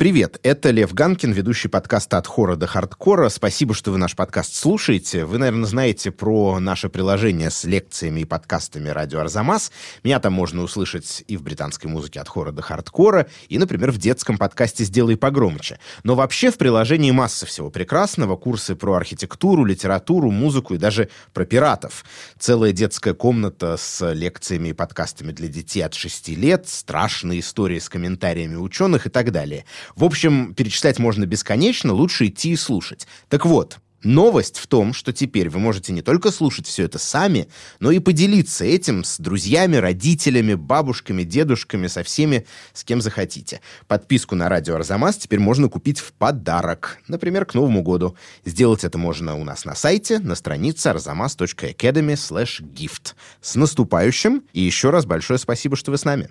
Привет, это Лев Ганкин, ведущий подкаста «От хора до хардкора». Спасибо, что вы наш подкаст слушаете. Вы, наверное, знаете про наше приложение с лекциями и подкастами «Радио Арзамас». Меня там можно услышать и в британской музыке «От хора до хардкора», и, например, в детском подкасте «Сделай погромче». Но вообще в приложении масса всего прекрасного. Курсы про архитектуру, литературу, музыку и даже про пиратов. Целая детская комната с лекциями и подкастами для детей от 6 лет, страшные истории с комментариями ученых и так далее. В общем, перечислять можно бесконечно, лучше идти и слушать. Так вот, Новость в том, что теперь вы можете не только слушать все это сами, но и поделиться этим с друзьями, родителями, бабушками, дедушками, со всеми, с кем захотите. Подписку на радио Арзамас теперь можно купить в подарок, например, к Новому году. Сделать это можно у нас на сайте, на странице arzamas.academy gift. С наступающим! И еще раз большое спасибо, что вы с нами.